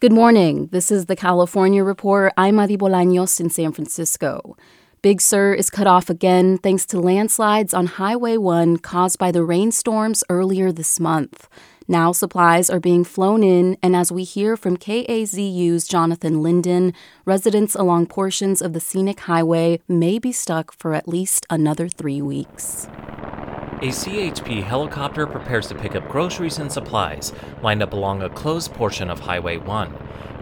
Good morning. This is the California Report. I'm Madi Bolaños in San Francisco. Big Sur is cut off again thanks to landslides on Highway 1 caused by the rainstorms earlier this month. Now supplies are being flown in, and as we hear from KAZU's Jonathan Linden, residents along portions of the scenic highway may be stuck for at least another three weeks. A CHP helicopter prepares to pick up groceries and supplies lined up along a closed portion of Highway 1.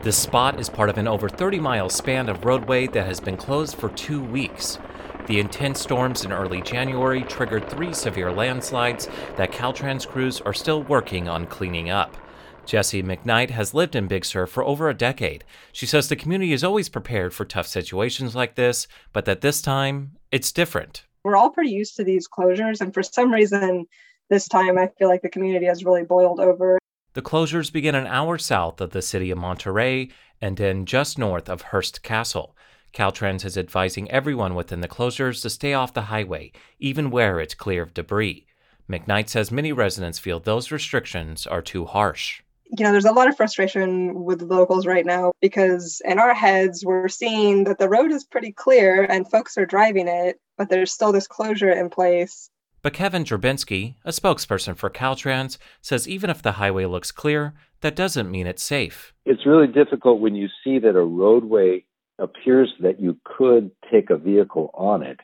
This spot is part of an over 30 mile span of roadway that has been closed for two weeks. The intense storms in early January triggered three severe landslides that Caltrans crews are still working on cleaning up. Jessie McKnight has lived in Big Sur for over a decade. She says the community is always prepared for tough situations like this, but that this time it's different we're all pretty used to these closures. And for some reason, this time I feel like the community has really boiled over. The closures begin an hour south of the city of Monterey and end just north of Hearst Castle. Caltrans is advising everyone within the closures to stay off the highway, even where it's clear of debris. McKnight says many residents feel those restrictions are too harsh you know, there's a lot of frustration with locals right now because in our heads, we're seeing that the road is pretty clear and folks are driving it, but there's still this closure in place. But Kevin Drabinski, a spokesperson for Caltrans, says even if the highway looks clear, that doesn't mean it's safe. It's really difficult when you see that a roadway appears that you could take a vehicle on it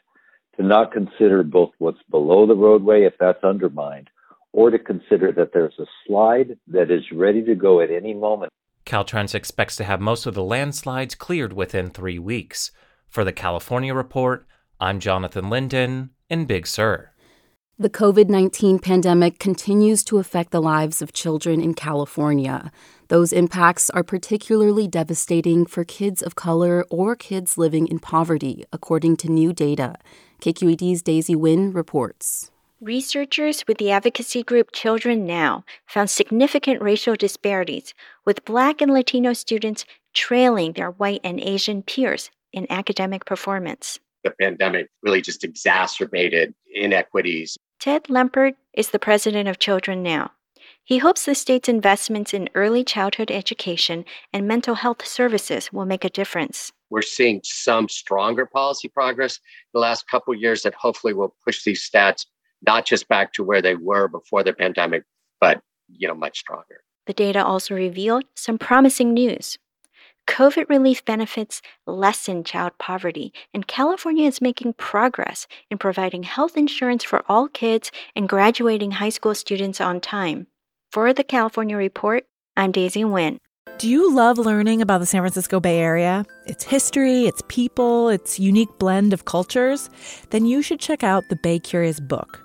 to not consider both what's below the roadway if that's undermined or to consider that there's a slide that is ready to go at any moment. Caltrans expects to have most of the landslides cleared within three weeks. For the California Report, I'm Jonathan Linden in Big Sur. The COVID 19 pandemic continues to affect the lives of children in California. Those impacts are particularly devastating for kids of color or kids living in poverty, according to new data. KQED's Daisy Nguyen reports. Researchers with the advocacy group Children Now found significant racial disparities, with Black and Latino students trailing their white and Asian peers in academic performance. The pandemic really just exacerbated inequities. Ted Lempert is the president of Children Now. He hopes the state's investments in early childhood education and mental health services will make a difference. We're seeing some stronger policy progress the last couple years that hopefully will push these stats not just back to where they were before the pandemic, but you know, much stronger. The data also revealed some promising news. COVID relief benefits lessen child poverty, and California is making progress in providing health insurance for all kids and graduating high school students on time. For the California Report, I'm Daisy Nguyen. Do you love learning about the San Francisco Bay Area? Its history, its people, its unique blend of cultures? Then you should check out the Bay Curious book.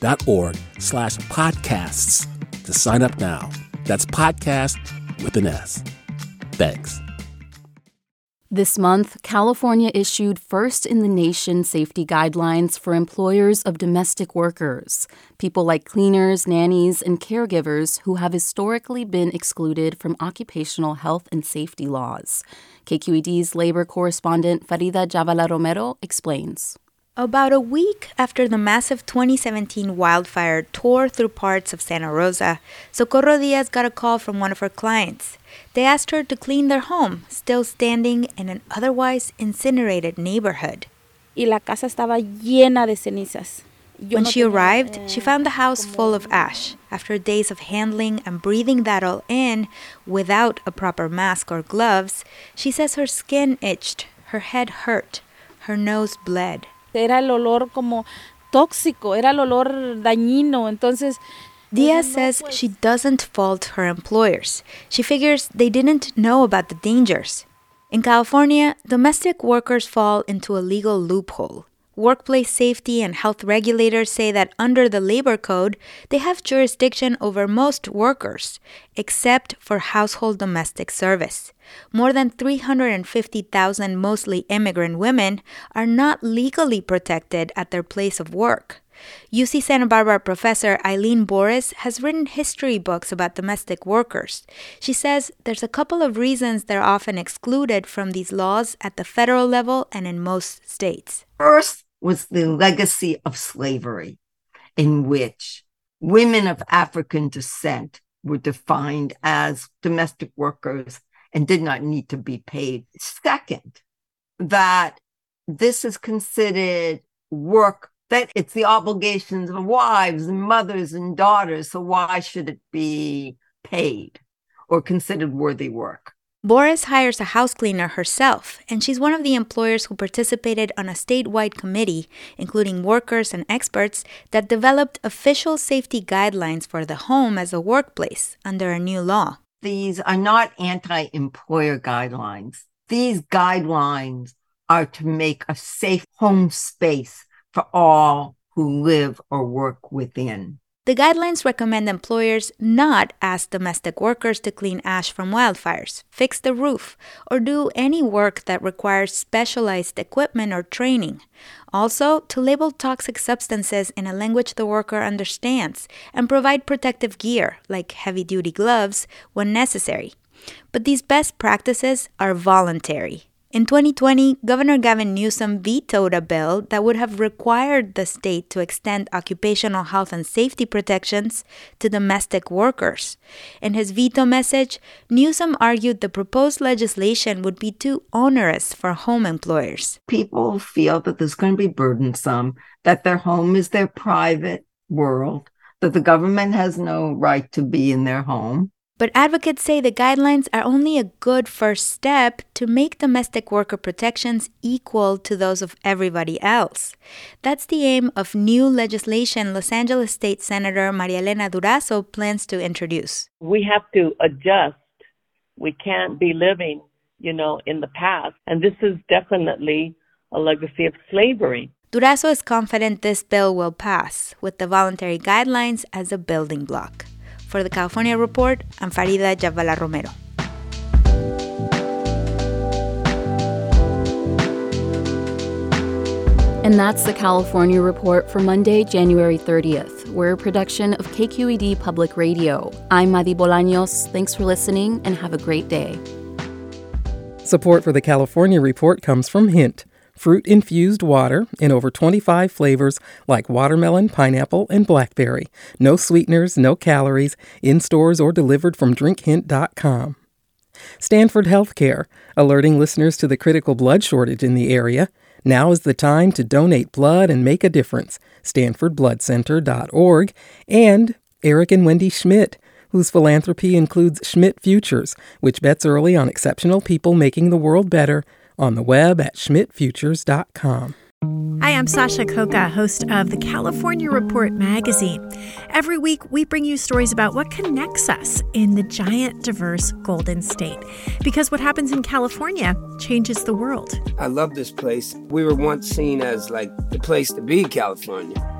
donate.kqed.org slash podcasts to sign up now. That's podcast with an S. Thanks. This month, California issued first in the nation safety guidelines for employers of domestic workers, people like cleaners, nannies, and caregivers who have historically been excluded from occupational health and safety laws. KQED's labor correspondent Farida Jhabvala Romero explains. About a week after the massive 2017 wildfire tore through parts of Santa Rosa, Socorro Diaz got a call from one of her clients. They asked her to clean their home, still standing in an otherwise incinerated neighborhood. Y la casa estaba llena de cenizas. When she arrived, eh, she found the house full of ash. After days of handling and breathing that all in without a proper mask or gloves, she says her skin itched, her head hurt, her nose bled. Era el olor como tóxico, era el olor dañino. Entonces, Diaz says she doesn't fault her employers. She figures they didn't know about the dangers. In California, domestic workers fall into a legal loophole. Workplace safety and health regulators say that under the labor code, they have jurisdiction over most workers, except for household domestic service. More than 350,000 mostly immigrant women are not legally protected at their place of work. UC Santa Barbara professor Eileen Boris has written history books about domestic workers. She says there's a couple of reasons they're often excluded from these laws at the federal level and in most states. First was the legacy of slavery, in which women of African descent were defined as domestic workers and did not need to be paid. Second, that this is considered work that it's the obligations of wives and mothers and daughters. So why should it be paid or considered worthy work? Boris hires a house cleaner herself, and she's one of the employers who participated on a statewide committee, including workers and experts, that developed official safety guidelines for the home as a workplace under a new law. These are not anti employer guidelines. These guidelines are to make a safe home space for all who live or work within. The guidelines recommend employers not ask domestic workers to clean ash from wildfires, fix the roof, or do any work that requires specialized equipment or training. Also, to label toxic substances in a language the worker understands and provide protective gear, like heavy duty gloves, when necessary. But these best practices are voluntary. In 2020, Governor Gavin Newsom vetoed a bill that would have required the state to extend occupational health and safety protections to domestic workers. In his veto message, Newsom argued the proposed legislation would be too onerous for home employers. People feel that this is going to be burdensome, that their home is their private world, that the government has no right to be in their home. But advocates say the guidelines are only a good first step to make domestic worker protections equal to those of everybody else. That's the aim of new legislation Los Angeles State Senator Maria Elena Durazo plans to introduce. We have to adjust. We can't be living, you know, in the past. And this is definitely a legacy of slavery. Durazo is confident this bill will pass, with the voluntary guidelines as a building block. For the California Report, I'm Farida Jhabvala Romero. And that's the California Report for Monday, January 30th. We're a production of KQED Public Radio. I'm Madi Bolaños. Thanks for listening and have a great day. Support for the California Report comes from Hint fruit infused water in over 25 flavors like watermelon, pineapple, and blackberry. No sweeteners, no calories, in stores or delivered from drinkhint.com. Stanford Healthcare, alerting listeners to the critical blood shortage in the area. Now is the time to donate blood and make a difference. StanfordBloodCenter.org. And Eric and Wendy Schmidt, whose philanthropy includes Schmidt Futures, which bets early on exceptional people making the world better on the web at schmidtfutures.com. Hi, Hi, I'm Sasha Khokha, host of the California Report magazine. Every week, we bring you stories about what connects us in the giant, diverse Golden State. Because what happens in California changes the world. I love this place. We were once seen as like the place to be, California.